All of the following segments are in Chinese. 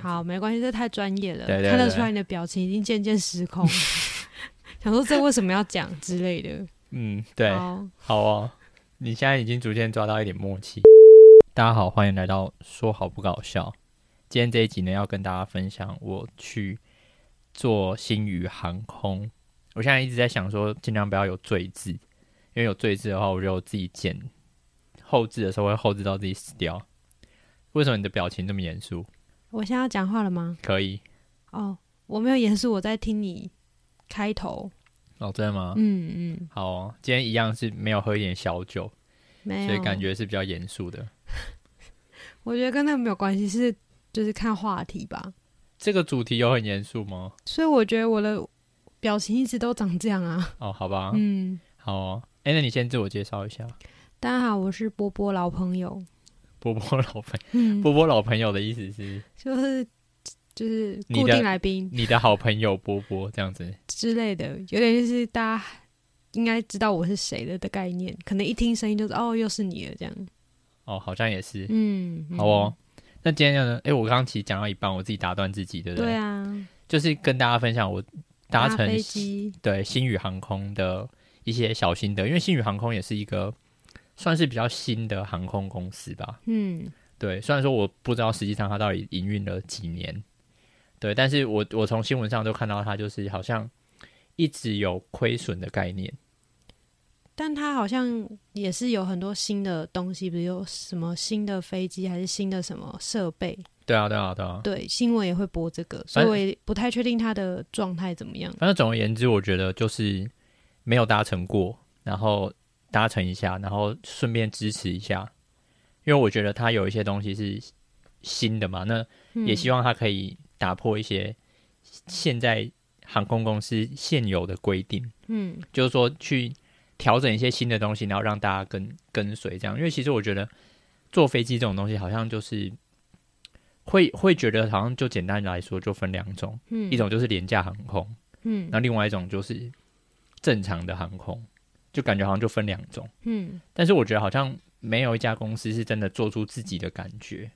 子。好，没关系，这太专业了，看得出来你的表情已经渐渐失控，想说这为什么要讲之类的。嗯，对，好，好哦，你现在已经逐渐抓到一点默契。大家好，欢迎来到说好不搞笑。今天这一集呢，要跟大家分享我去做星宇航空。我现在一直在想说，尽量不要有赘字，因为有赘字的话，我就自己剪后置的时候会后置到自己死掉。为什么你的表情这么严肃？我现在要讲话了吗？可以。哦，我没有严肃，我在听你开头。哦，真的吗？嗯嗯。好哦，今天一样是没有喝一点小酒，没有，所以感觉是比较严肃的。我觉得跟那个没有关系，是就是看话题吧。这个主题有很严肃吗？所以我觉得我的表情一直都长这样啊。哦，好吧。嗯，好哦。哎，那你先自我介绍一下。大家好，我是波波老朋友。波波老朋友，嗯，波波老朋友的意思是，就是就是固定来宾，你的好朋友波波这样子之类的，有点就是大家应该知道我是谁了的概念，可能一听声音就是哦，又是你了这样。哦，好像也是，嗯，好哦。那今天呢？哎、欸，我刚刚其实讲到一半，我自己打断自己，对不对？对啊，就是跟大家分享我搭乘飞机，对星宇航空的一些小心得，因为星宇航空也是一个。算是比较新的航空公司吧。嗯，对。虽然说我不知道实际上它到底营运了几年，对，但是我我从新闻上都看到它就是好像一直有亏损的概念。但它好像也是有很多新的东西，比如有什么新的飞机，还是新的什么设备。对啊，对啊，对啊。对，新闻也会播这个，所以我也不太确定它的状态怎么样。反正总而言之，我觉得就是没有搭乘过，然后。搭乘一下，然后顺便支持一下，因为我觉得它有一些东西是新的嘛，那也希望它可以打破一些现在航空公司现有的规定，嗯，就是说去调整一些新的东西，然后让大家跟跟随这样。因为其实我觉得坐飞机这种东西，好像就是会会觉得好像就简单来说就分两种，嗯，一种就是廉价航空，嗯，那另外一种就是正常的航空。就感觉好像就分两种，嗯，但是我觉得好像没有一家公司是真的做出自己的感觉，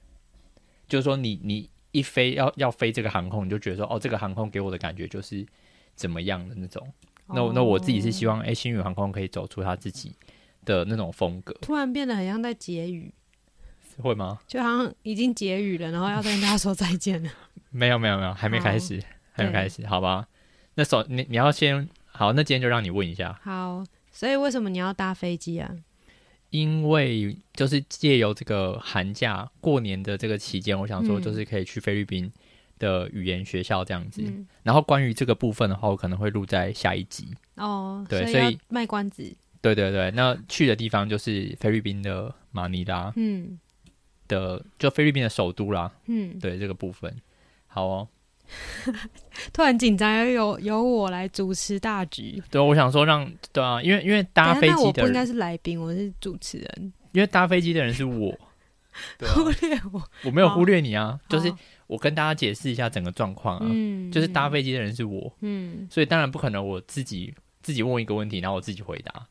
就是说你你一飞要要飞这个航空，你就觉得说哦，这个航空给我的感觉就是怎么样的那种。那、哦、那我自己是希望，哎，新宇航空可以走出他自己的那种风格。突然变得很像在结语，会吗？就好像已经结语了，然后要跟大家说再见了。没有没有没有，还没开始，还没开始，好吧？那首你你要先好，那今天就让你问一下，好。所以为什么你要搭飞机啊？因为就是借由这个寒假过年的这个期间，我想说就是可以去菲律宾的语言学校这样子。嗯、然后关于这个部分的话，我可能会录在下一集。哦，对，所以卖关子。对对对，那去的地方就是菲律宾的马尼拉，嗯，的就菲律宾的首都啦。嗯，对这个部分，好哦。突然紧张，要由由我来主持大局。对，我想说让对啊，因为因为搭飞机的人，应该是来宾，我是主持人。因为搭飞机的人是我，忽略我，我没有忽略你啊，就是我跟大家解释一下整个状况啊。嗯，就是搭飞机的人是我，嗯，所以当然不可能我自己自己问一个问题，然后我自己回答，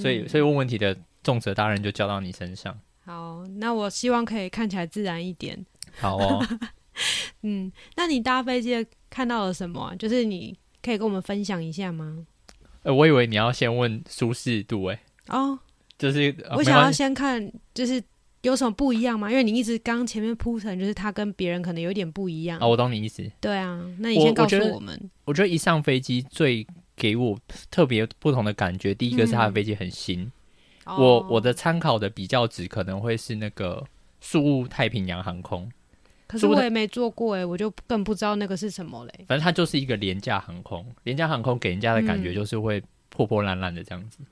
所以所以问问题的重责大人就交到你身上。好，那我希望可以看起来自然一点。好哦。嗯，那你搭飞机看到了什么啊？就是你可以跟我们分享一下吗？呃，我以为你要先问舒适度，欸，哎，哦，就是我想要先看，就是有什么不一样吗？因为你一直刚前面铺陈，就是它跟别人可能有点不一样。哦，我懂你意思。对啊，那你先告诉我们。我，我觉得一上飞机最给我特别不同的感觉，第一个是它的飞机很新。嗯、我我的参考的比较值可能会是那个宿雾太平洋航空。可是我也没坐过哎、欸，我就更不知道那个是什么嘞。反正它就是一个廉价航空，廉价航空给人家的感觉就是会破破烂烂的这样子，嗯、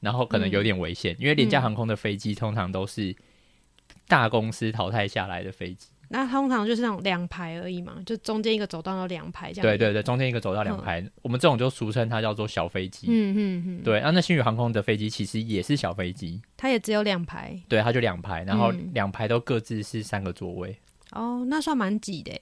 然后可能有点危险，嗯、因为廉价航空的飞机通常都是大公司淘汰下来的飞机。那通常就是那种两排而已嘛，就中间一个走道到两排这样。对对对，中间一个走道两排，嗯、我们这种就俗称它叫做小飞机。嗯嗯嗯。对，啊，那星宇航空的飞机其实也是小飞机，它也只有两排。对，它就两排，然后两排都各自是三个座位。哦，那算蛮挤的。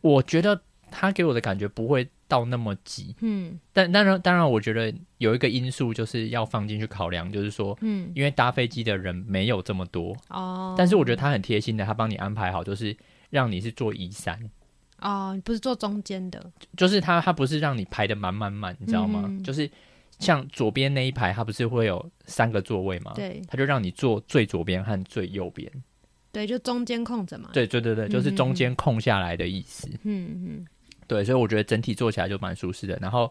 我觉得他给我的感觉不会到那么挤，嗯，但当然，当然，我觉得有一个因素就是要放进去考量，就是说，嗯，因为搭飞机的人没有这么多，哦，但是我觉得他很贴心的，他帮你安排好，就是让你是坐一三哦，不是坐中间的，就是他，他不是让你排的满满满，你知道吗？嗯、就是像左边那一排，他不是会有三个座位吗？对，他就让你坐最左边和最右边。对，就中间空着嘛。对对对对，就是中间空下来的意思。嗯嗯。对，所以我觉得整体坐起来就蛮舒适的。然后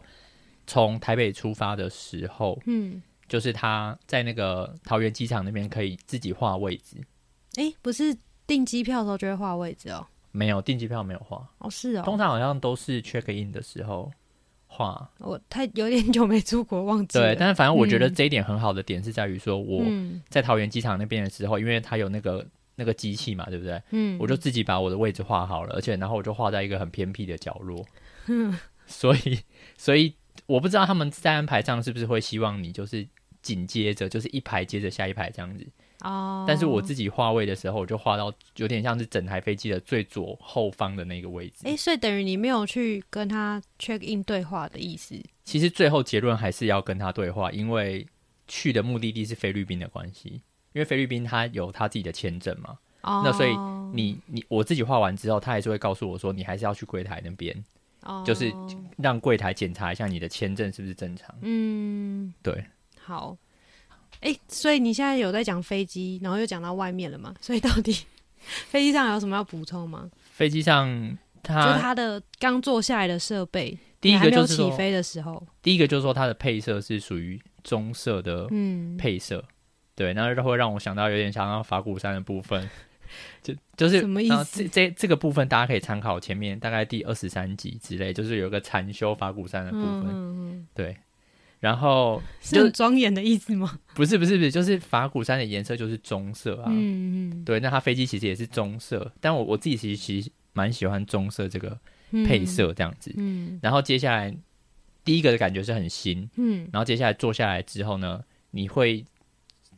从台北出发的时候，嗯，就是他在那个桃园机场那边可以自己画位置。哎，不是订机票的时候就会画位置哦？没有，订机票没有画。哦，是哦。通常好像都是 check in 的时候画。我太有点久没出国，忘记了。对，但是反正我觉得这一点很好的点是在于说，我在桃园机场那边的时候，因为他有那个。那个机器嘛，对不对？嗯，我就自己把我的位置画好了，而且然后我就画在一个很偏僻的角落。嗯，所以所以我不知道他们在安排上是不是会希望你就是紧接着就是一排接着下一排这样子。哦，但是我自己画位的时候，我就画到有点像是整台飞机的最左后方的那个位置。哎，所以等于你没有去跟他 check in 对话的意思。其实最后结论还是要跟他对话，因为去的目的地是菲律宾的关系。因为菲律宾他有他自己的签证嘛，oh. 那所以你你我自己画完之后，他还是会告诉我说，你还是要去柜台那边，oh. 就是让柜台检查一下你的签证是不是正常。嗯，对。好，哎，所以你现在有在讲飞机，然后又讲到外面了嘛？所以到底飞机上有什么要补充吗？飞机上它就它的刚坐下来的设备，第一个就是起飞的时候，第一个就是说它的配色是属于棕色的，嗯，配色。嗯对，那就会让我想到有点想到法鼓山的部分，就就是什么意思？这这这个部分大家可以参考前面大概第二十三集之类，就是有一个禅修法鼓山的部分。对，然后 是庄严的意思吗？不是不是不是，就是法鼓山的颜色就是棕色啊。嗯嗯。对，那它飞机其实也是棕色，但我我自己其实其实蛮喜欢棕色这个配色这样子。嗯。嗯，然后接下来第一个的感觉是很新。嗯。然后接下来坐下来之后呢，你会。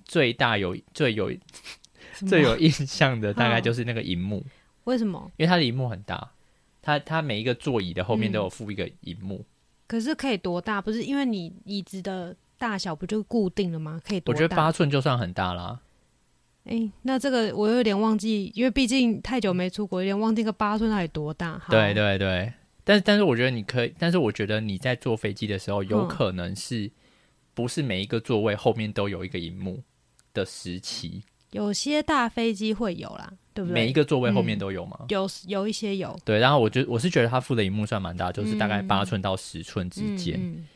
最大有最有最有印象的大概就是那个荧幕，为什么？因为它的荧幕很大，它它每一个座椅的后面都有附一个荧幕。嗯。可是可以多大？不是因为你椅子的大小不就固定了吗？可以多大？我觉得八寸就算很大啦。哎、欸，那这个我有点忘记，因为毕竟太久没出国，有点忘记个八寸到底多大。对对对，但是但是我觉得你可以，但是我觉得你在坐飞机的时候，有可能是不是每一个座位后面都有一个荧幕？的时期，有些大飞机会有啦，对不对？每一个座位后面都有吗？嗯、有，有一些有。对，然后我觉我是觉得它附的荧幕算蛮大，就是大概八寸到十寸之间。嗯嗯、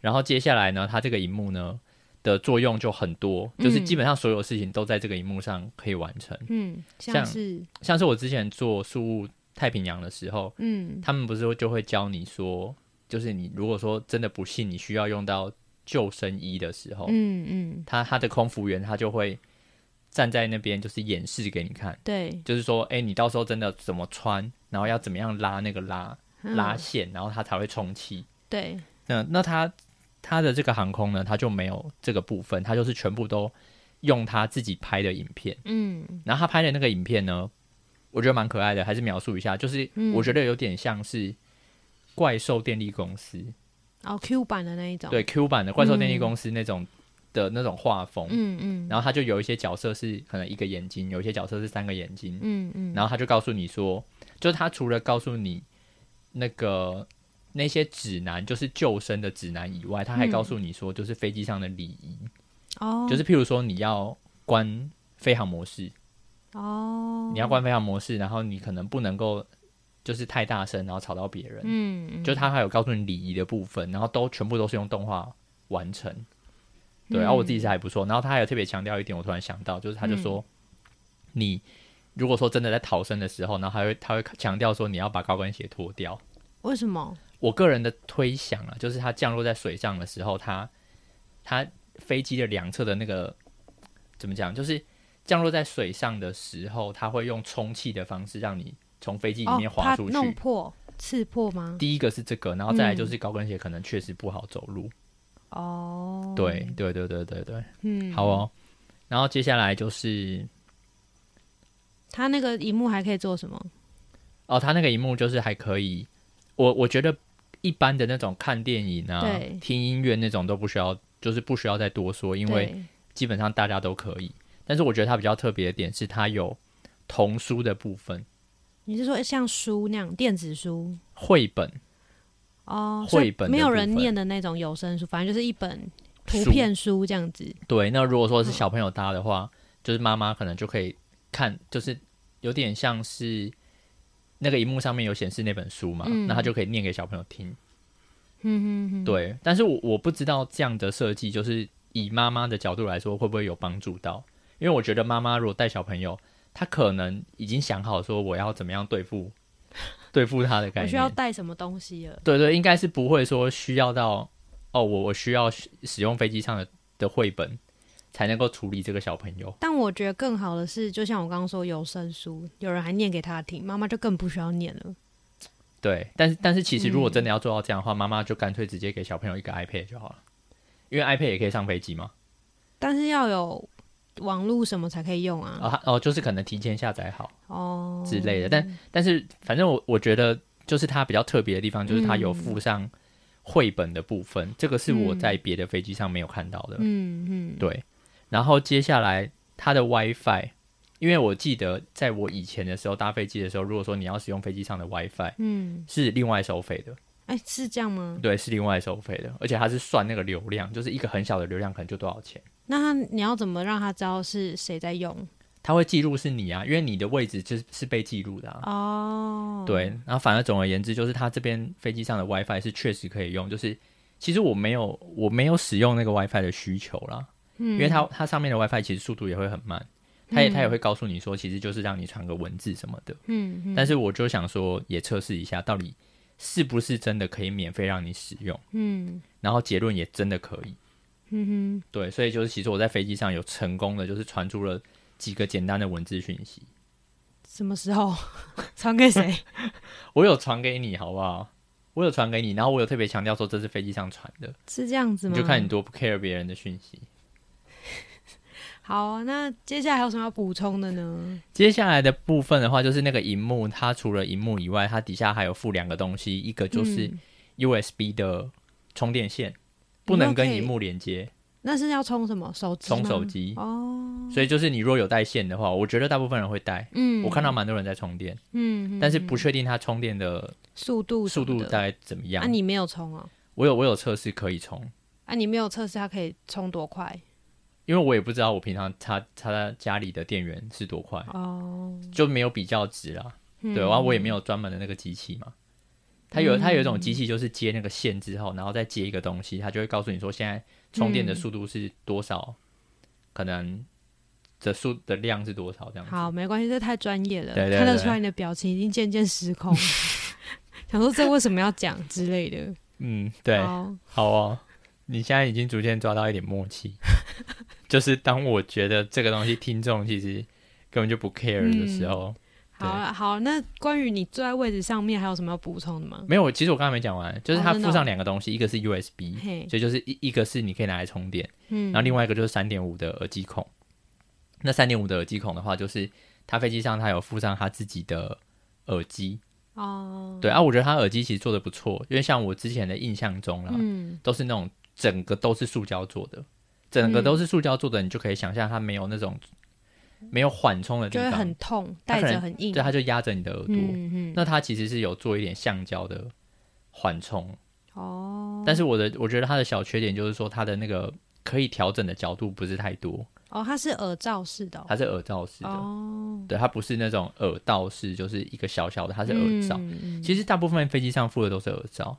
然后接下来呢，它这个荧幕呢的作用就很多，就是基本上所有事情都在这个荧幕上可以完成。嗯，像是像，像是我之前做宿雾太平洋的时候，嗯，他们不是就会教你说，就是你如果说真的不信你需要用到。救生衣的时候，嗯嗯，他他的空服员他就会站在那边，就是演示给你看，对，就是说，哎、欸，你到时候真的怎么穿，然后要怎么样拉那个拉、嗯、拉线，然后他才会充气。对，那那他他的这个航空呢，他就没有这个部分，他就是全部都用他自己拍的影片，嗯，然后他拍的那个影片呢，我觉得蛮可爱的，还是描述一下，就是我觉得有点像是怪兽电力公司。哦，Q 版的那一种，对 Q 版的怪兽电力公司那种的那种画风，嗯嗯，然后他就有一些角色是可能一个眼睛，有一些角色是三个眼睛，嗯嗯，然后他就告诉你说，就是他除了告诉你那个那些指南，就是救生的指南以外，他还告诉你说，就是飞机上的礼仪，哦，就是譬如说你要关飞航模式，哦，你要关飞航模式，然后你可能不能够。就是太大声，然后吵到别人。嗯，就他还有告诉你礼仪的部分，然后都全部都是用动画完成。对，嗯、然后我自己是还不错。然后他还有特别强调一点，我突然想到，就是他就说，嗯、你如果说真的在逃生的时候，然后他会他会强调说，你要把高跟鞋脱掉。为什么？我个人的推想啊，就是他降落在水上的时候，他他飞机的两侧的那个怎么讲？就是降落在水上的时候，他会用充气的方式让你。从飞机里面滑出去，哦、弄破、刺破吗？第一个是这个，然后再来就是高跟鞋可能确实不好走路。哦，对对对对对对，嗯，好哦。然后接下来就是，它那个荧幕还可以做什么？哦，它那个荧幕就是还可以，我我觉得一般的那种看电影啊、听音乐那种都不需要，就是不需要再多说，因为基本上大家都可以。但是我觉得它比较特别的点是，它有童书的部分。你是说像书那样电子书、绘本？哦，绘本没有人念的那种有声书，反正就是一本图片书这样子。对，那如果说是小朋友搭的话，嗯、就是妈妈可能就可以看，就是有点像是那个荧幕上面有显示那本书嘛，嗯、那他就可以念给小朋友听。嗯嗯嗯，对，但是我我不知道这样的设计，就是以妈妈的角度来说，会不会有帮助到？因为我觉得妈妈如果带小朋友，她可能已经想好说我要怎么样对付 对付他的感觉，我需要带什么东西了？对对，应该是不会说需要到哦，我我需要使用飞机上的的绘本才能够处理这个小朋友。但我觉得更好的是，就像我刚刚说有声书，有人还念给他听，妈妈就更不需要念了。对，但是但是其实如果真的要做到这样的话，妈妈、嗯、就干脆直接给小朋友一个 iPad 就好了，因为 iPad 也可以上飞机嘛。但是要有网络什么才可以用啊？哦哦，就是可能提前下载好哦之类的。但但是反正我我觉得就是它比较特别的地方，就是它有附上绘本的部分，嗯、这个是我在别的飞机上没有看到的。嗯嗯，对。然后接下来它的 WiFi。因为我记得在我以前的时候搭飞机的时候，如果说你要使用飞机上的 WiFi，嗯，是另外收费的。哎、欸，是这样吗？对，是另外收费的，而且它是算那个流量，就是一个很小的流量可能就多少钱。那他你要怎么让他知道是谁在用？他会记录是你啊，因为你的位置就是是被记录的啊。哦，对，然后反而总而言之，就是他这边飞机上的 WiFi 是确实可以用，就是其实我没有我没有使用那个 WiFi 的需求啦，嗯，因为它它上面的 WiFi 其实速度也会很慢。他也他也会告诉你说，其实就是让你传个文字什么的。嗯，嗯，但是我就想说，也测试一下，到底是不是真的可以免费让你使用？嗯，然后结论也真的可以。嗯哼，对，所以就是其实我在飞机上有成功的，就是传出了几个简单的文字讯息。什么时候 传给谁？我有传给你，好不好？我有传给你，然后我有特别强调说这是飞机上传的，是这样子吗？你就看你多不 care 别人的讯息。好，那接下来还有什么要补充的呢？接下来的部分的话，就是那个荧幕，它除了荧幕以外，它底下还有附两个东西，一个就是 USB 的充电线，嗯、不能跟荧幕连接。那是要充什么？手机？充手机哦。所以就是你若有带线的话，我觉得大部分人会带。嗯，我看到蛮多人在充电。嗯，但是不确定它充电的速度速度大概怎么样？啊，你没有充哦？我有，我有测试可以充。啊，你没有测试它可以充多快？因为我也不知道我平常插插在家里的电源是多快哦，oh. 就没有比较值啦。嗯、对，然后我也没有专门的那个机器嘛。它有它有一种机器，就是接那个线之后，然后再接一个东西，它就会告诉你说现在充电的速度是多少，嗯、可能的数的量是多少这样子。好，没关系，这太专业了，对对对对，看得出来你的表情已经渐渐失控，想说这为什么要讲之类的。嗯，对，好，好哦，你现在已经逐渐抓到一点默契。就是当我觉得这个东西听众其实根本就不 care 的时候，嗯、好了好，那关于你坐在位置上面还有什么要补充的吗？没有，其实我刚才没讲完，就是它附上两个东西，哦、一个是 USB，所以就是一一个是你可以拿来充电，嗯，然后另外一个就是三点五的耳机孔。那三点五的耳机孔的话，就是它飞机上它有附上它自己的耳机。哦，对啊，我觉得它耳机其实做的不错，因为像我之前的印象中啦，嗯，都是那种整个都是塑胶做的。整个都是塑胶做的，嗯、你就可以想象它没有那种没有缓冲的地方，就会很痛，戴着很硬，对，它就压着你的耳朵。嗯嗯、那它其实是有做一点橡胶的缓冲哦。但是我的我觉得它的小缺点就是说，它的那个可以调整的角度不是太多。哦，它是耳罩式的、哦，它是耳罩式的。哦，对，它不是那种耳道式，就是一个小小的，它是耳罩。嗯、其实大部分飞机上附的都是耳罩。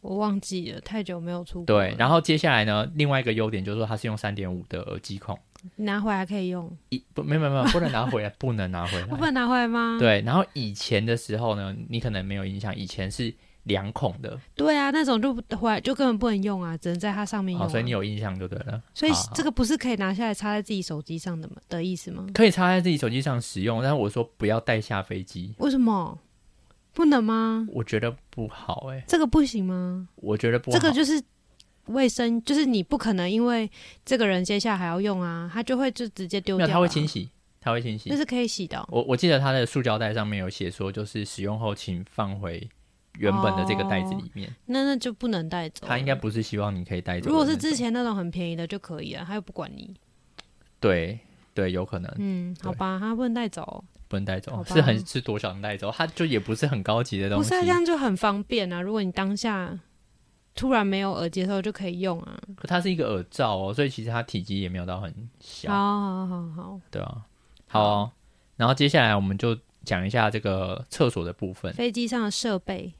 我忘记了，太久没有出国。对，然后接下来呢，另外一个优点就是说它是用三点五的耳机孔，拿回来可以用。一不，没有没有没有，不能拿回来，不能拿回来。我不能拿回来吗？对，然后以前的时候呢，你可能没有印象，以前是两孔的。对啊，那种就回来就根本不能用啊，只能在它上面用啊。好，所以你有印象就对了。所以这个不是可以拿下来插在自己手机上的吗？的意思吗？可以插在自己手机上使用，但是我说不要带下飞机。为什么？不能吗？我觉得不好哎、欸，这个不行吗？我觉得不好，这个就是卫生，就是你不可能因为这个人接下来还要用啊，他就会就直接丢掉。他会清洗，他会清洗，那是可以洗的、哦。我我记得他的塑胶袋上面有写说，就是使用后请放回原本的这个袋子里面。哦、那那就不能带走。他应该不是希望你可以带走。如果是之前那种很便宜的就可以了，他又不管你。对对，有可能。嗯，好吧，他不能带走。不能带走，是很是多少能带走？它就也不是很高级的东西。不是啊，这样就很方便啊！如果你当下突然没有耳机的时候，就可以用啊。可它是一个耳罩哦，所以其实它体积也没有到很小。好好好好，对啊，好哦。然后接下来我们就讲一下这个厕所的部分。飞机上的设备，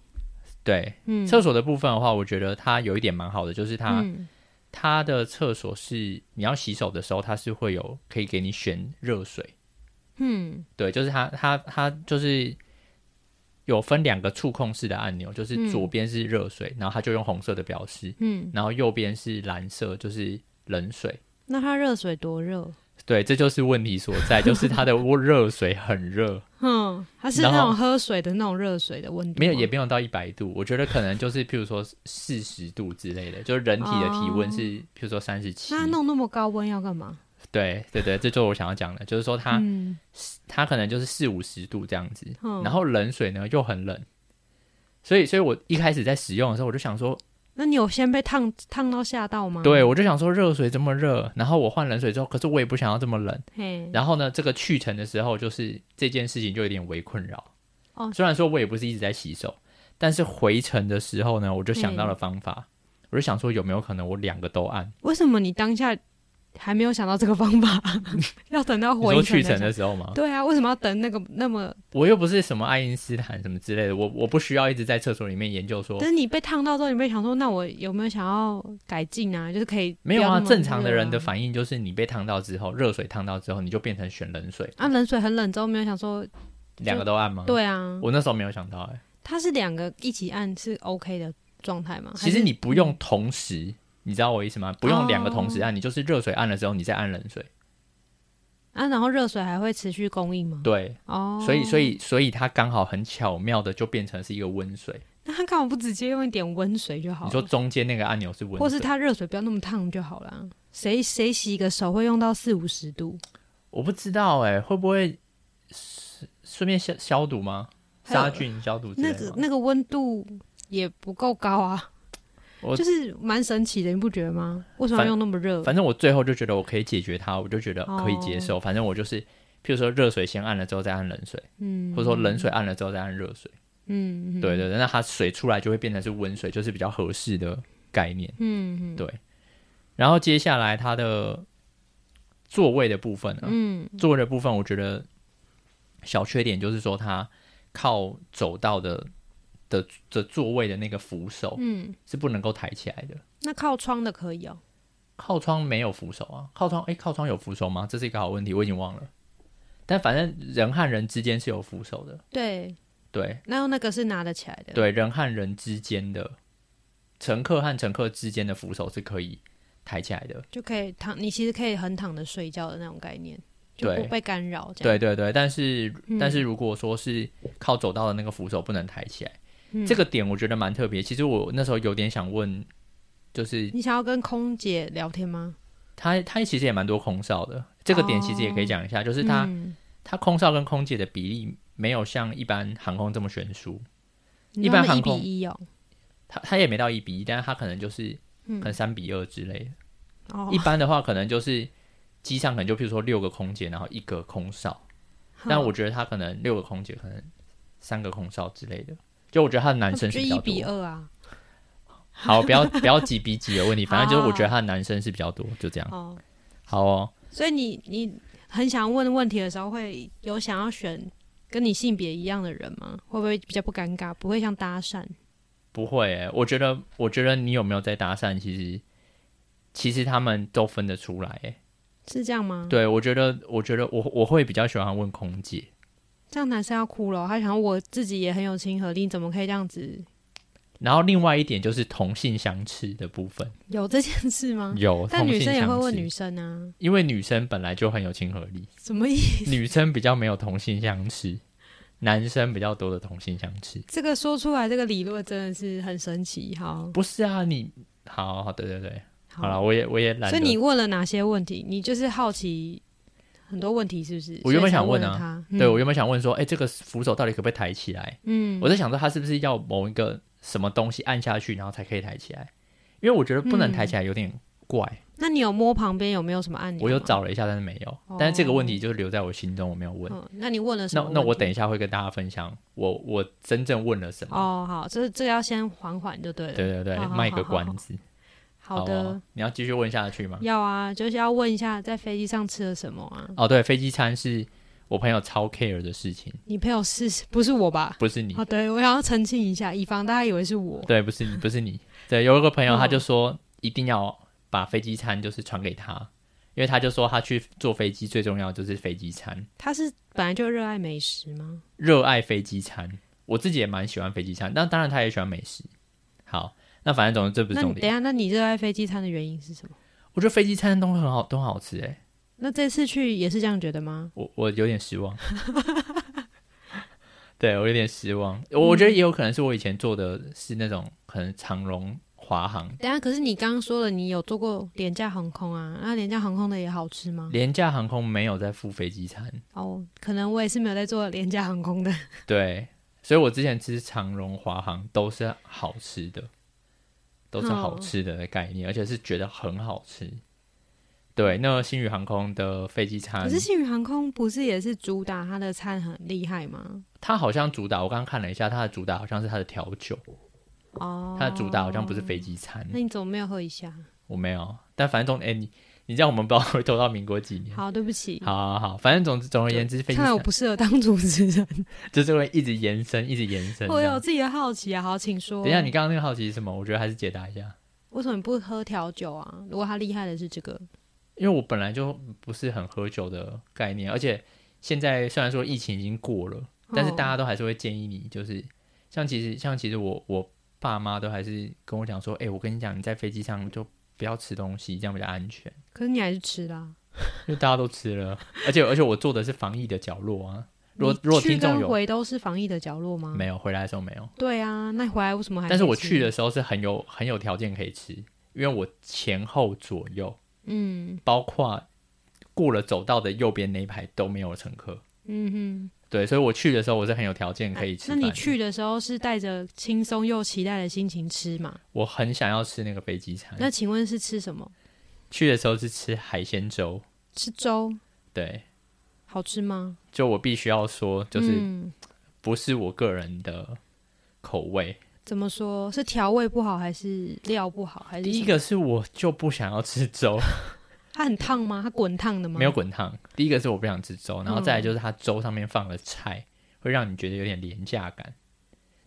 对，嗯，厕所的部分的话，我觉得它有一点蛮好的，就是它、嗯它的厕所是你要洗手的时候，它是会有可以给你选热水。嗯对，就是它它它就是有分两个触控式的按钮，就是左边是热水，嗯然后它就用红色的表示，嗯，然后右边是蓝色，就是冷水。那它热水多热？对，这就是问题所在，就是它的 热水很热。嗯，它是那种喝水的那种热水的温度，没有，也没有到一百度。我觉得可能就是，譬如说四十度之类的，就是人体的体温是，哦、譬如说三十七。那弄那么高温要干嘛？对对对，这就是我想要讲的，就是说它、嗯、它可能就是四五十度这样子，嗯、然后冷水呢又很冷，所以所以我一开始在使用的时候，我就想说。那你有先被烫烫到吓到吗？对，我就想说热水这么热，然后我换冷水之后，可是我也不想要这么冷。嘿然后呢，这个去程的时候，就是这件事情就有点微困扰。哦，虽然说我也不是一直在洗手，但是回程的时候呢，我就想到了方法，我就想说有没有可能我两个都按？为什么你当下？还没有想到这个方法，要等到回去程的时候吗？对啊，为什么要等那个那么？我又不是什么爱因斯坦什么之类的，我我不需要一直在厕所里面研究说。但是你被烫到之后，你会想说，那我有没有想要改进啊？就是可以没有啊？正常的人的反应就是，你被烫到之后，热水烫到之后，你就变成选冷水啊。冷水很冷之后，没有想说两个都按吗？对啊，我那时候没有想到哎、欸，它是两个一起按是 OK 的状态吗？其实你不用同时。嗯你知道我意思吗？不用两个同时按，oh. 你就是热水按了之后，你再按冷水啊，然后热水还会持续供应吗？对，哦、oh.，所以所以所以它刚好很巧妙的就变成是一个温水。那它刚好不直接用一点温水就好了？你说中间那个按钮是温水，或是它热水不要那么烫就好了？谁谁洗个手会用到四五十度？我不知道哎、欸，会不会顺便消消毒吗？杀菌消毒？那个那个温度也不够高啊。就是蛮神奇的，你不觉得吗？为什么要用那么热？反正我最后就觉得我可以解决它，我就觉得可以接受。哦、反正我就是，譬如说热水先按了之后再按冷水，嗯，或者说冷水按了之后再按热水，嗯，对对对，那它水出来就会变成是温水，就是比较合适的概念，嗯，对。然后接下来它的座位的部分呢，嗯，座位的部分我觉得小缺点就是说它靠走道的。的的座位的那个扶手，嗯，是不能够抬起来的。那靠窗的可以哦？靠窗没有扶手啊？靠窗，哎，靠窗有扶手吗？这是一个好问题，我已经忘了。但反正人和人之间是有扶手的。对对，那用那个是拿得起来的。对，人和人之间的乘客和乘客之间的扶手是可以抬起来的，就可以躺。你其实可以横躺着睡觉的那种概念，就不被干扰。对对对，但是、嗯、但是如果说是靠走道的那个扶手不能抬起来。这个点我觉得蛮特别。其实我那时候有点想问，就是你想要跟空姐聊天吗？他他其实也蛮多空少的。这个点其实也可以讲一下，哦、就是他、嗯、他空少跟空姐的比例没有像一般航空这么悬殊。一般航空一比一哦，他他也没到一比一，但是他可能就是可能三比二之类的。哦、一般的话可能就是机上可能就譬如说六个空姐，然后一个空少。但我觉得他可能六个空姐，可能三个空少之类的。就我觉得他的男生是比较多，一比二啊。好，不要不要几比几的问题，反正就是我觉得他的男生是比较多，就这样。哦，好哦。所以你你很想问问题的时候，会有想要选跟你性别一样的人吗？会不会比较不尴尬？不会像搭讪？不会诶、欸，我觉得我觉得你有没有在搭讪，其实其实他们都分得出来诶、欸。是这样吗？对，我觉得我觉得我我会比较喜欢问空姐。这样男生要哭了，他想我自己也很有亲和力，怎么可以这样子？然后另外一点就是同性相斥的部分，有这件事吗？有，但女生也会问女生啊，因为女生本来就很有亲和力。什么意思？女生比较没有同性相斥，男生比较多的同性相斥。这个说出来，这个理论真的是很神奇。好，不是啊，你好好，对对对，好了，我也我也懒。所以你问了哪些问题？你就是好奇。很多问题是不是？我原本想问啊，问对、嗯、我原本想问说，哎、欸，这个扶手到底可不可以抬起来？嗯，我在想说，它是不是要某一个什么东西按下去，然后才可以抬起来？因为我觉得不能抬起来有点怪。那你有摸旁边有没有什么按钮？我有找了一下，但是没有。哦、但是这个问题就留在我心中，我没有问。嗯、那你问了什么？那那我等一下会跟大家分享我我真正问了什么。哦，好，这这要先缓缓就对了。对对对，卖个关子。好的，好，你要继续问下去吗？要啊，就是要问一下在飞机上吃了什么啊？哦，对，飞机餐是我朋友超 care 的事情。你朋友是不是我吧？不是你。哦，对，我想要澄清一下，以防大家以为是我。对，不是你，不是你。对，有一个朋友他就说一定要。把飞机餐就是传给他，因为他就说他去坐飞机最重要就是飞机餐。他是本来就热爱美食吗？热爱飞机餐，我自己也蛮喜欢飞机餐，但当然他也喜欢美食。好，那反正总之这不是重点。等一下，那你热爱飞机餐的原因是什么？我觉得飞机餐都很好，都很好吃哎。那这次去也是这样觉得吗？我我有点失望。对，我有点失望。我觉得也有可能是我以前做的是那种可能长荣。华航，等下，可是你刚刚说了，你有做过廉价航空啊？那廉价航空的也好吃吗？廉价航空没有在付飞机餐哦，可能我也是没有在做廉价航空的。对，所以我之前吃长荣、华航都是好吃的，都是好吃的概念，哦、而且是觉得很好吃。对，那星宇航空的飞机餐，可是星宇航空不是也是主打它的餐很厉害吗？它好像主打，我刚刚看了一下，它的主打好像是它的调酒。哦，它的主打好像不是飞机餐，那你怎么没有喝一下？我没有，但反正总哎、欸，你你这样我们不知道会拖到民国几年。好，对不起。好好好，反正总之总而言之，飞机。看来我不适合当主持人，就是会一直延伸，一直延伸。我有自己的好奇啊，好，请说。等一下，你刚刚那个好奇是什么？我觉得还是解答一下。为什么你不喝调酒啊？如果他厉害的是这个，因为我本来就不是很喝酒的概念，而且现在虽然说疫情已经过了，但是大家都还是会建议你，就是像其实像其实我我。爸妈都还是跟我讲说：“哎、欸，我跟你讲，你在飞机上就不要吃东西，这样比较安全。”可是你还是吃啦，因为大家都吃了，而且而且我坐的是防疫的角落啊。如果如果听众有回都是防疫的角落吗？没有，回来的时候没有。对啊，那回来为什么还？但是我去的时候是很有很有条件可以吃，因为我前后左右，嗯，包括过了走道的右边那一排都没有乘客。嗯哼。对，所以我去的时候，我是很有条件可以吃。那你去的时候是带着轻松又期待的心情吃吗？我很想要吃那个飞机餐。那请问是吃什么？去的时候是吃海鲜粥。吃粥？对。好吃吗？就我必须要说，就是不是我个人的口味。嗯、怎么说？是调味不好，还是料不好，还是？第一个是我就不想要吃粥。它很烫吗？它滚烫的吗？没有滚烫。第一个是我不想吃粥，然后再来就是它粥上面放了菜，嗯、会让你觉得有点廉价感。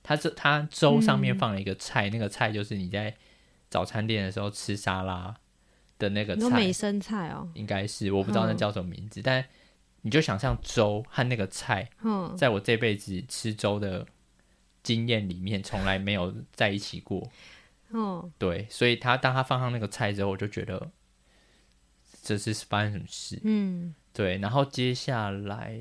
它这它粥上面放了一个菜，嗯、那个菜就是你在早餐店的时候吃沙拉的那个菜，美生菜哦，应该是我不知道那叫什么名字，嗯、但你就想象粥和那个菜，嗯，在我这辈子吃粥的经验里面，从来没有在一起过。哦，对，所以他当他放上那个菜之后，我就觉得。这是发生什么事？嗯，对，然后接下来，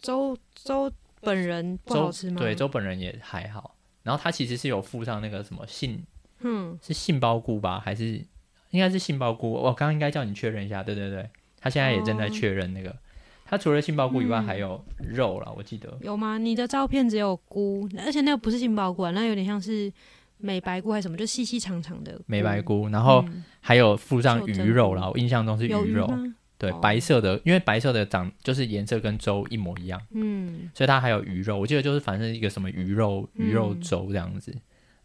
周周本人不好吃吗？对，周本人也还好。然后他其实是有附上那个什么杏，嗯，是杏鲍菇吧？还是应该是杏鲍菇？我刚刚应该叫你确认一下。对对对，他现在也正在确认那个。他、哦、除了杏鲍菇以外，还有肉了。我记得有吗？你的照片只有菇，而且那个不是杏鲍菇，啊，那有点像是。美白菇还是什么，就细细长长的美白菇，然后还有附上鱼肉啦。我印象中是鱼肉，对，白色的，因为白色的长就是颜色跟粥一模一样，嗯，所以它还有鱼肉。我记得就是反正一个什么鱼肉鱼肉粥这样子，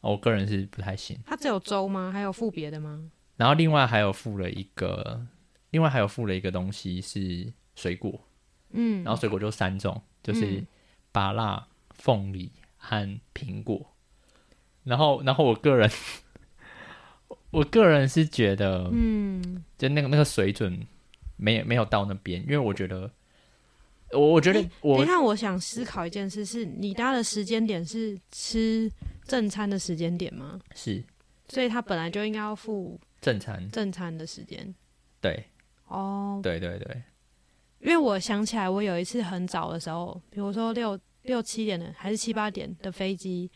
我个人是不太行。它只有粥吗？还有附别的吗？然后另外还有附了一个，另外还有附了一个东西是水果，嗯，然后水果就三种，就是芭乐、凤梨和苹果。然后，然后我个人，我个人是觉得，嗯，就那个那个水准没有没有到那边，因为我觉得，我我觉得我，等一下我想思考一件事，是你搭的时间点是吃正餐的时间点吗？是，所以他本来就应该要付正餐正餐的时间。对，哦，对对对，因为我想起来，我有一次很早的时候，比如说六六七点的还是七八点的飞机。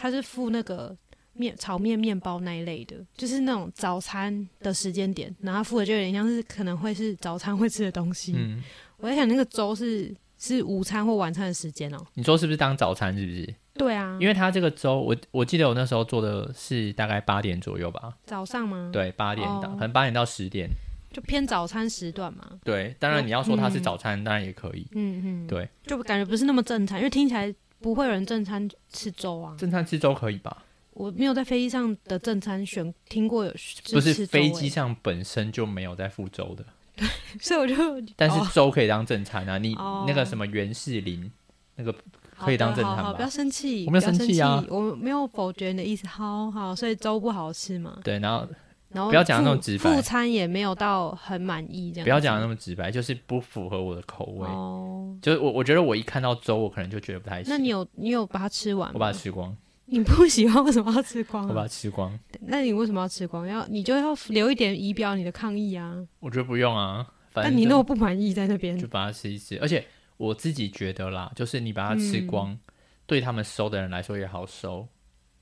他是付那个面炒面面包那一类的，就是那种早餐的时间点，然后付的就有点像是可能会是早餐会吃的东西。嗯，我在想那个粥是是午餐或晚餐的时间哦。你说是不是当早餐？是不是？对啊，因为它这个粥，我我记得我那时候做的是大概八点左右吧，早上吗？对，八点到，哦可能八点到十点。就偏早餐时段嘛。对，当然你要说它是早餐，当然也可以。嗯嗯，对，就感觉不是那么正常，因为听起来不会有人正餐吃粥啊。正餐吃粥可以吧？我没有在飞机上的正餐选听过有，不是飞机上本身就没有在附粥的。所以我就，但是粥可以当正餐啊，你哦那个什么袁世林那个可以当正餐吧？好好好，不要生气，我没有生气啊，我没有否决你的意思。好好，所以粥不好吃嘛？对，然后然后不要讲那么直白，副餐也没有到很满意这样。不要讲那么直白，就是不符合我的口味。哦，就是我我觉得我一看到粥，我可能就觉得不太行。那你有你有把它吃完？我把它吃光。你不喜欢为什么要吃光啊？我把它吃光。那你为什么要吃光？要你就要留一点仪表你的抗议啊。我觉得不用啊。但你那么不满意在那边，就把它吃一吃。而且我自己觉得啦，就是你把它吃光，嗯、对他们收的人来说也好收。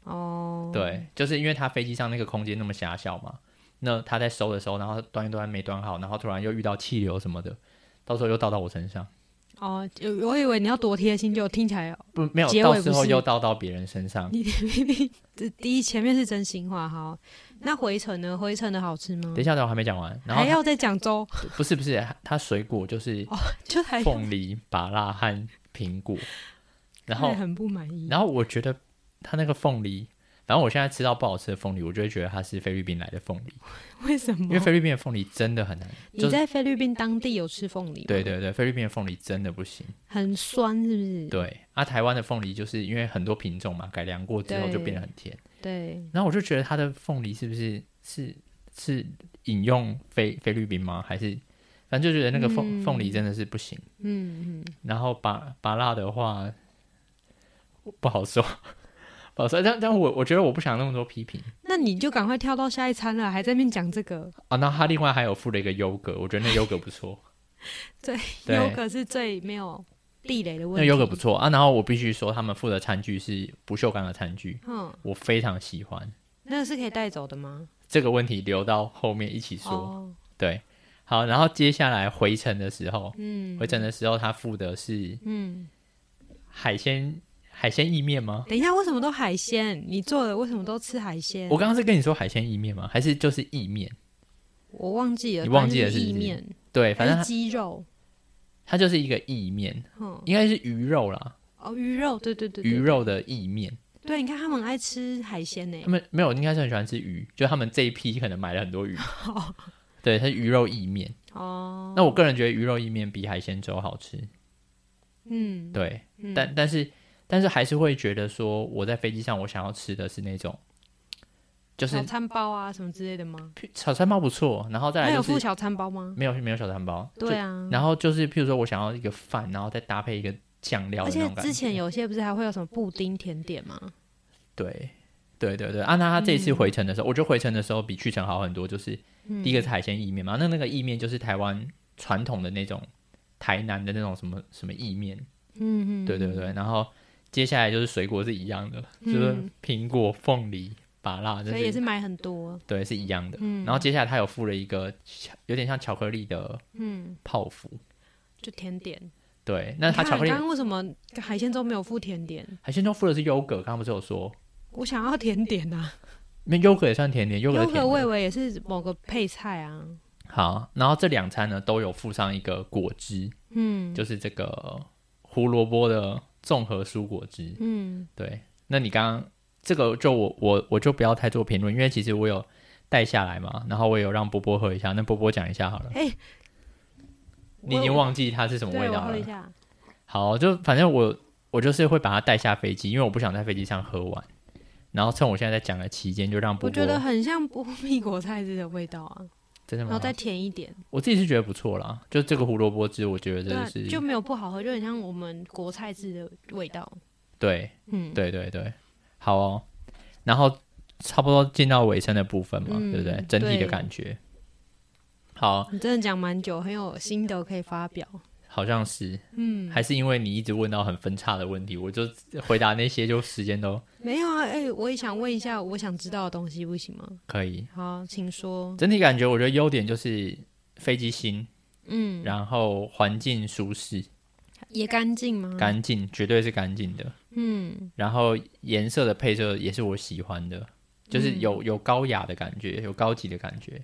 哦，对，就是因为他飞机上那个空间那么狭小嘛，那他在收的时候，然后端一端没端好，然后突然又遇到气流什么的，到时候又倒到我身上。哦，我以为你要多贴心，就听起来不没有，到时候又倒到别人身上。你第一前面是真心话，哈，那回程呢？回程的好吃吗？等一下，等我还没讲完，然后还要再讲粥？不是不是，它水果就是哦，就凤梨、芭乐和苹果，然后很不满意。然后我觉得它那个凤梨。然后我现在吃到不好吃的凤梨，我就会觉得它是菲律宾来的凤梨。为什么？因为菲律宾的凤梨真的很难。你在菲律宾当地有吃凤梨吗？对对对，菲律宾的凤梨真的不行，很酸，是不是？对。啊，台湾的凤梨就是因为很多品种嘛，改良过之后就变得很甜。对。然后我就觉得它的凤梨是不是是是引用菲菲律宾吗？还是反正就觉得那个凤、嗯、凤梨真的是不行。嗯嗯。然后拔拔辣的话不好说。哦，所以这样这样，我我觉得我不想那么多批评。那你就赶快跳到下一餐了，还在那边讲这个啊？那他另外还有附了一个优格，我觉得那优格不错。对，优格是最没有地雷的问题。那优格不错啊，然后我必须说，他们附的餐具是不锈钢的餐具，嗯，我非常喜欢。那个是可以带走的吗？这个问题留到后面一起说。哦、对，好，然后接下来回程的时候，嗯，回程的时候他附的是嗯海鲜。海鲜意面吗？等一下，为什么都海鲜？你做的为什么都吃海鲜？我刚刚是跟你说海鲜意面吗？还是就是意面？我忘记了，你忘记了是意面？对，反正鸡肉，它就是一个意面，嗯，应该是鱼肉啦。哦，鱼肉，对对对，鱼肉的意面。对，你看他们爱吃海鲜呢。他们没有，应该是很喜欢吃鱼，就他们这一批可能买了很多鱼。对，它是鱼肉意面。哦，那我个人觉得鱼肉意面比海鲜粥好吃。嗯，对，但但是。但是还是会觉得说，我在飞机上我想要吃的是那种，就是小餐包啊什么之类的吗？小餐包不错，然后再来就是有附小餐包吗？没有，没有小餐包。对啊，然后就是譬如说我想要一个饭，然后再搭配一个酱料。而且之前有些不是还会有什么布丁甜点吗？对，对对对。啊，那他这一次回程的时候，嗯、我觉得回程的时候比去程好很多。就是第一个是海鲜意面嘛，嗯、那那个意面就是台湾传统的那种台南的那种什么什么意面。嗯嗯，对对对，然后。接下来就是水果是一样的，嗯、就是苹果、凤梨、芭乐，所以也是买很多。对，是一样的。嗯、然后接下来他有附了一个有点像巧克力的嗯泡芙，嗯、就甜点。对，那他巧克力。刚刚为什么海鲜粥没有附甜点？海鲜粥附的是优格，刚刚不是有说？我想要甜点啊。那优格也算甜点，优格优格我以为也是某个配菜啊。好，然后这两餐呢都有附上一个果汁，嗯，就是这个胡萝卜的。综合蔬果汁，嗯，对。那你刚刚这个就我我我就不要太做评论，因为其实我有带下来嘛，然后我有让波波喝一下。那波波讲一下好了。哎，你已经忘记它是什么味道了。好，就反正我我就是会把它带下飞机，因为我不想在飞机上喝完。然后趁我现在在讲的期间，就让波波。我觉得很像波蜜果菜汁的味道啊。真的吗？然后再甜一点，我自己是觉得不错啦。就这个胡萝卜汁，我觉得真的是就没有不好喝，就很像我们国菜汁的味道。对，嗯，对对对，好哦。然后差不多进到尾声的部分嘛，嗯、对不对？整体的感觉。好，你真的讲蛮久，很有心得可以发表。好像是，嗯，还是因为你一直问到很分叉的问题，我就回答那些，就时间都没有啊。哎、欸，我也想问一下，我想知道的东西，不行吗？可以，好，请说。整体感觉，我觉得优点就是飞机新，嗯，然后环境舒适，也干净吗？干净，绝对是干净的。嗯，然后颜色的配色也是我喜欢的，就是有有高雅的感觉，有高级的感觉。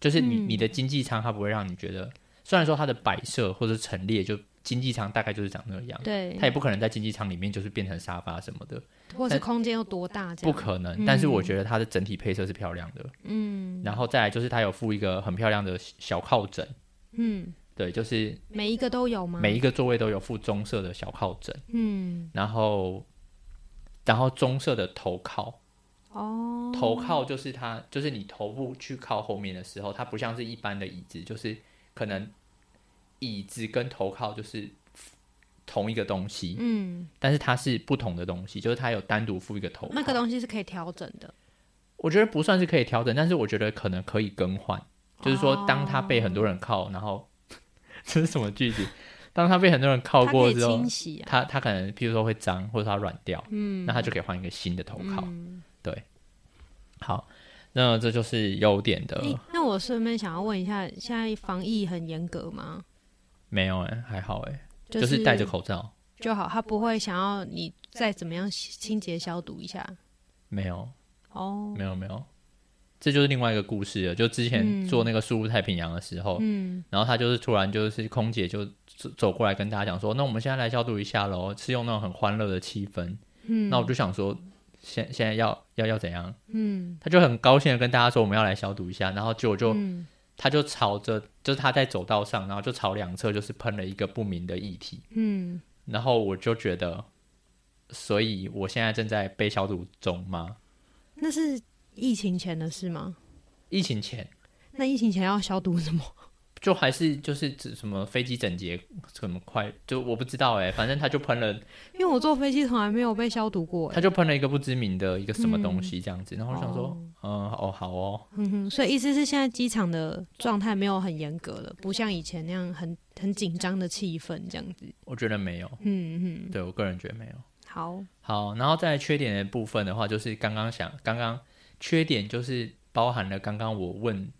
就是你你的经济舱，它不会让你觉得，虽然说它的摆设或者陈列就。经济舱大概就是长那样，对，它也不可能在经济舱里面就是变成沙发什么的，或是空间有多大这样，不可能。嗯、但是我觉得它的整体配色是漂亮的，嗯，然后再来就是它有附一个很漂亮的小靠枕，嗯，对，就是每一个都有吗？每一个座位都有附棕色的小靠枕，嗯，然后然后棕色的头靠，哦，头靠就是它，就是你头部去靠后面的时候，它不像是一般的椅子，就是可能。椅子跟头靠就是同一个东西，嗯，但是它是不同的东西，就是它有单独附一个头。那个东西是可以调整的。我觉得不算是可以调整，但是我觉得可能可以更换。就是说，当他被很多人靠，然后 这是什么句子？当他被很多人靠过之后，他他可能譬如说会脏，或者他软掉，嗯，那他就可以换一个新的头靠。对，好，那这就是优点的。那我顺便想要问一下，现在防疫很严格吗？没有哎、欸，还好哎、欸，就是、就是戴着口罩就好，他不会想要你再怎么样清洁消毒一下。没有哦，没有没有，这就是另外一个故事了。就之前做那个输入太平洋的时候，嗯，然后他就是突然就是空姐就走走过来跟大家讲说，那我们现在来消毒一下喽，是用那种很欢乐的气氛。嗯，那我就想说，现现在要要要怎样？嗯，他就很高兴的跟大家说，我们要来消毒一下，然后结果就。嗯他就朝着，就是他在走道上，然后就朝两侧，就是喷了一个不明的液体。嗯，然后我就觉得，所以我现在正在被消毒中吗？那是疫情前的事吗？疫情前？那疫情前要消毒什么？就还是就是指什么飞机整洁什么快，就我不知道哎、欸，反正他就喷了，因为我坐飞机从来没有被消毒过、欸，他就喷了一个不知名的一个什么东西这样子，嗯、然后我想说，嗯，哦，哦好哦，嗯哼，所以意思是现在机场的状态没有很严格了，不像以前那样很很紧张的气氛这样子，我觉得没有，嗯嗯，对我个人觉得没有，好，好，然后在缺点的部分的话，就是刚刚想，刚刚缺点就是包含了刚刚我问。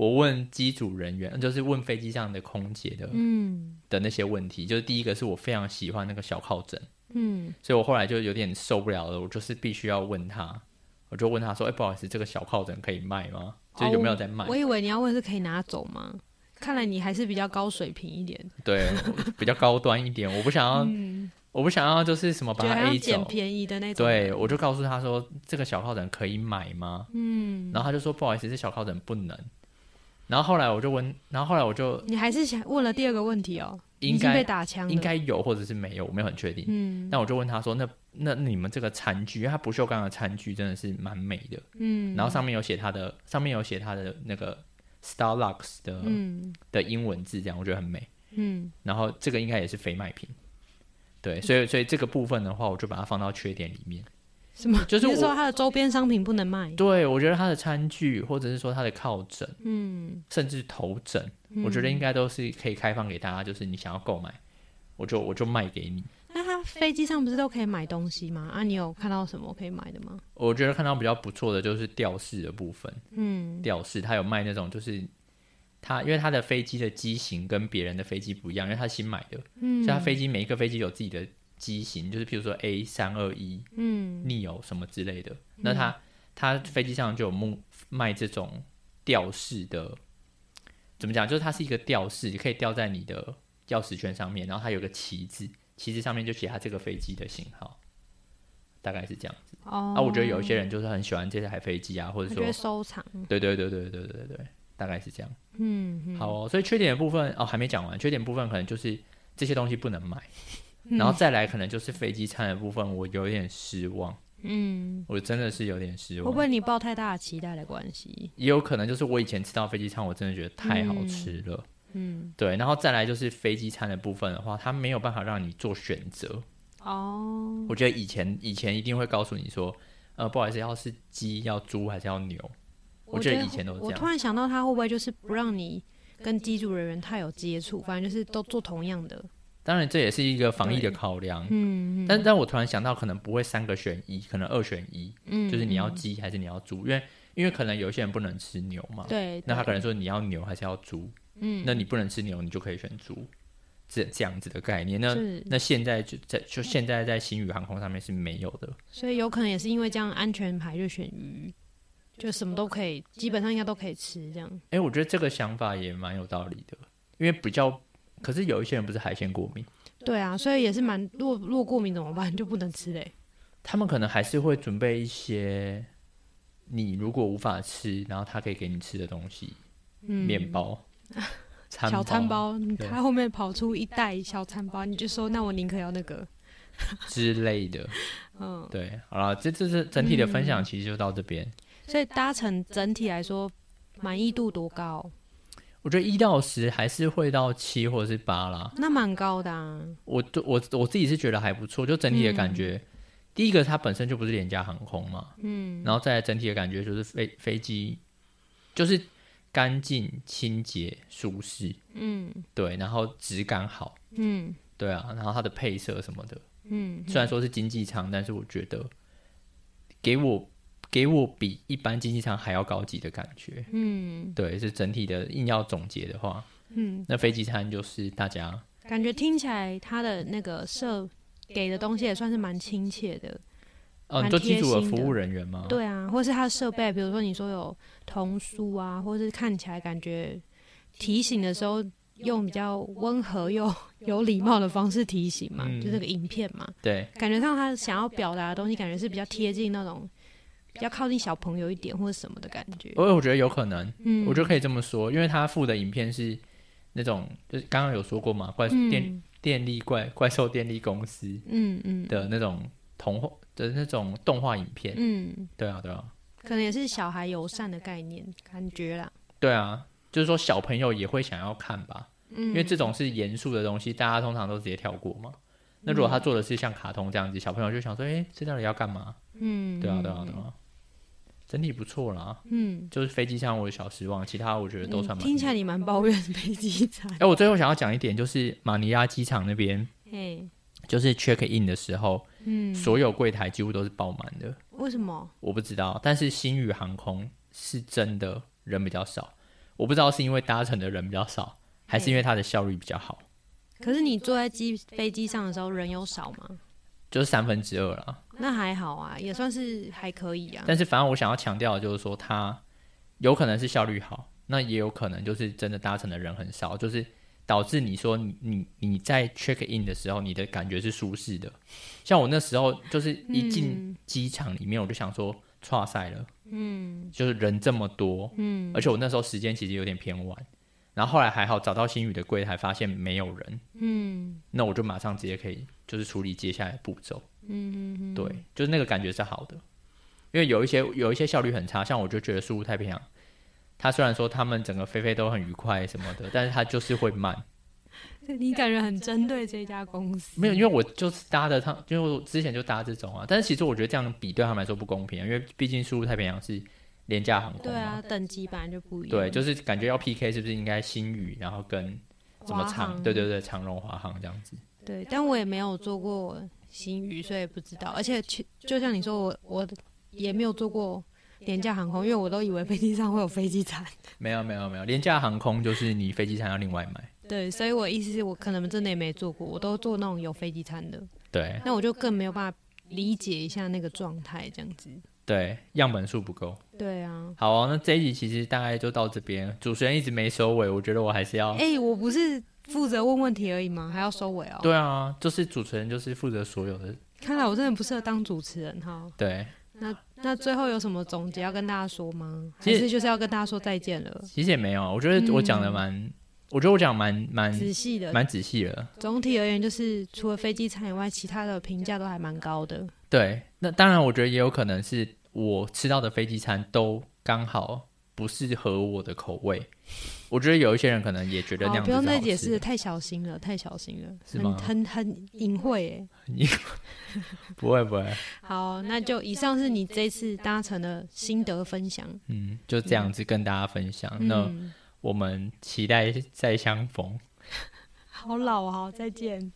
我问机组人员，就是问飞机上的空姐的，嗯，的那些问题，就是第一个是我非常喜欢那个小靠枕，嗯，所以我后来就有点受不了了，我就是必须要问他，我就问他说，哎、欸，不好意思，这个小靠枕可以卖吗？就有没有在卖？哦，我以为你要问是可以拿走吗？看来你还是比较高水平一点，对，比较高端一点，我不想要，嗯、我不想要就是什么把它 A 走，便宜的那种，对，我就告诉他说，这个小靠枕可以买吗？嗯，然后他就说，不好意思，这小靠枕不能。然后后来我就问，然后后来我就，你还是想问了第二个问题哦，应该被打枪，应该有或者是没有，我没有很确定。嗯，那我就问他说，那那你们这个餐具，因为它不锈钢的餐具真的是蛮美的，嗯，然后上面有写它的，上面有写它的那个 Starlux 的、嗯、的英文字，这样我觉得很美，嗯，然后这个应该也是非卖品，对，所以所以这个部分的话，我就把它放到缺点里面。什么？就是，是说它的周边商品不能卖？对，我觉得它的餐具，或者是说它的靠枕，嗯，甚至头枕，嗯，我觉得应该都是可以开放给大家。就是你想要购买，我就我就卖给你。那它飞机上不是都可以买东西吗？啊，你有看到什么可以买的吗？我觉得看到比较不错的就是吊饰的部分，嗯，吊饰它有卖那种，就是它因为它的飞机的机型跟别人的飞机不一样，因为它新买的，嗯，所以它飞机每一个飞机有自己的。机型，就是譬如说 A 三二一，嗯，逆游什么之类的。那它它飞机上就有卖这种吊饰的，怎么讲？就是它是一个吊饰，可以吊在你的钥匙圈上面，然后它有个旗子，旗子上面就写它这个飞机的型号，大概是这样子。哦，啊，我觉得有一些人就是很喜欢这台飞机啊，或者说收藏。对对对对对对对对。大概是这样，嗯，嗯好哦。所以缺点的部分哦，还没讲完。缺点部分可能就是这些东西不能买，然后再来，可能就是飞机餐的部分，我有点失望。嗯，我真的是有点失望。会不会你抱太大的期待的关系？也有可能就是我以前吃到飞机餐，我真的觉得太好吃了。嗯，对。然后再来就是飞机餐的部分的话，它没有办法让你做选择。哦。我觉得以前以前一定会告诉你说，呃，不好意思，要是鸡要猪还是要牛？我觉得以前都是这样。我突然想到，他会不会就是不让你跟机组人员太有接触？反正就是都做同样的。当然，这也是一个防疫的考量。嗯，但但我突然想到，可能不会三个选一，可能二选一。嗯，就是你要鸡还是你要猪？因为因为可能有些人不能吃牛嘛。对。那他可能说你要牛还是要猪？嗯。那你不能吃牛，你就可以选猪。这这样子的概念。那那现在就在就现在在新宇航空上面是没有的，所以有可能也是因为这样安全牌就选鱼，就什么都可以，基本上应该都可以吃这样。哎、欸，我觉得这个想法也蛮有道理的，因为比较，可是有一些人不是海鲜过敏，对啊，所以也是蛮，如果如果过敏怎么办？就不能吃嘞。他们可能还是会准备一些，你如果无法吃，然后他可以给你吃的东西，嗯，面包。餐小餐包，他后面跑出一袋小餐包，你就说那我宁可要那个 之类的。嗯，对，好了，这这是整体的分享，其实就到这边。所以搭乘整体来说满意度多高？我觉得一到十还是会到七或者是八啦。那蛮高的啊。我我我自己是觉得还不错，就整体的感觉。第一个，它本身就不是廉价航空嘛，嗯，然后再来整体的感觉就是飞飞机就是。干净、清洁、舒适，嗯，对，然后质感好，嗯，对啊，然后它的配色什么的，嗯，虽然说是经济舱，但是我觉得给我给我比一般经济舱还要高级的感觉，嗯，对，是整体的硬要总结的话，嗯，那飞机餐就是大家感觉听起来他的那个设给的东西也算是蛮亲切的。哦，你做机组的服务人员吗？对啊，或是他的设备，比如说你说有童书啊，或是看起来感觉提醒的时候用比较温和又 有礼貌的方式提醒嘛，嗯、就这个影片嘛。对，感觉上他想要表达的东西，感觉是比较贴近那种比较靠近小朋友一点或者什么的感觉。我我觉得有可能，嗯，我觉得可以这么说，因为他附的影片是那种，就是刚刚有说过嘛，怪电、嗯、电力怪怪兽电力公司，嗯嗯的那种童话。的那种动画影片，嗯，对啊，对啊，可能也是小孩友善的概念感觉啦。对啊，就是说小朋友也会想要看吧，嗯，因为这种是严肃的东西，大家通常都直接跳过嘛。那如果他做的是像卡通这样子，小朋友就想说，哎，这到底要干嘛？嗯，对啊，对啊，对啊，整体不错啦。嗯，就是飞机上我有小失望，其他我觉得都算蛮。听起来你蛮抱怨飞机餐。哎，我最后想要讲一点，就是马尼拉机场那边，嘿，就是 check in 的时候。嗯，所有柜台几乎都是爆满的。为什么？我不知道。但是星宇航空是真的人比较少，我不知道是因为搭乘的人比较少，还是因为它的效率比较好。可是你坐在机飞机上的时候人有少吗？就是三分之二啦。那还好啊，也算是还可以啊。但是反正我想要强调的就是说，它有可能是效率好，那也有可能就是真的搭乘的人很少，就是。导致你说你你你在 check in 的时候，你的感觉是舒适的。像我那时候，就是一进机场里面，我就想说，剉赛了，嗯，就是人这么多，嗯，而且我那时候时间其实有点偏晚，然后后来还好找到新宇的柜台，发现没有人，嗯，那我就马上直接可以就是处理接下来的步骤，嗯嗯，对，就是那个感觉是好的，因为有一些有一些效率很差，像我就觉得速度太平洋。他虽然说他们整个飞飞都很愉快什么的，但是他就是会慢。你感觉很针对这家公司？没有，因为我就是搭的他，因为我之前就搭这种啊。但是其实我觉得这样比对他们来说不公平啊，因为毕竟输入太平洋是廉价航空。对啊，等级本来就不一样。对，就是感觉要 PK 是不是应该新宇，然后跟什么长？对对对，长荣华航这样子。对，但我也没有坐过星宇，所以不知道。而且，就像你说，我我也没有坐过。廉价航空，因为我都以为飞机上会有飞机餐。没有没有没有，廉价航空就是你飞机餐要另外买。对，所以我意思是我可能真的也没坐过，我都坐那种有飞机餐的。对，那我就更没有办法理解一下那个状态，这样子。对，样本数不够。对啊。好啊，那这一集其实大概就到这边，主持人一直没收尾，我觉得我还是要。哎、欸，我不是负责问问题而已吗？还要收尾哦。对啊，就是主持人就是负责所有的。看来我真的不适合当主持人哈。对。那那最后有什么总结要跟大家说吗？其实就是要跟大家说再见了。其实也没有，我觉得我讲的蛮，嗯、我觉得我讲蛮蛮仔细的，蛮仔细的。总体而言，就是除了飞机餐以外，其他的评价都还蛮高的。对，那当然，我觉得也有可能是我吃到的飞机餐都刚好不适合我的口味。我觉得有一些人可能也觉得那样子。不用再解释，太小心了，太小心了，是吗？很很隐晦诶。不会不会。好，那就以上是你这次搭乘的心得分享。嗯，就这样子跟大家分享。嗯、那我们期待再相逢。好老啊，再见。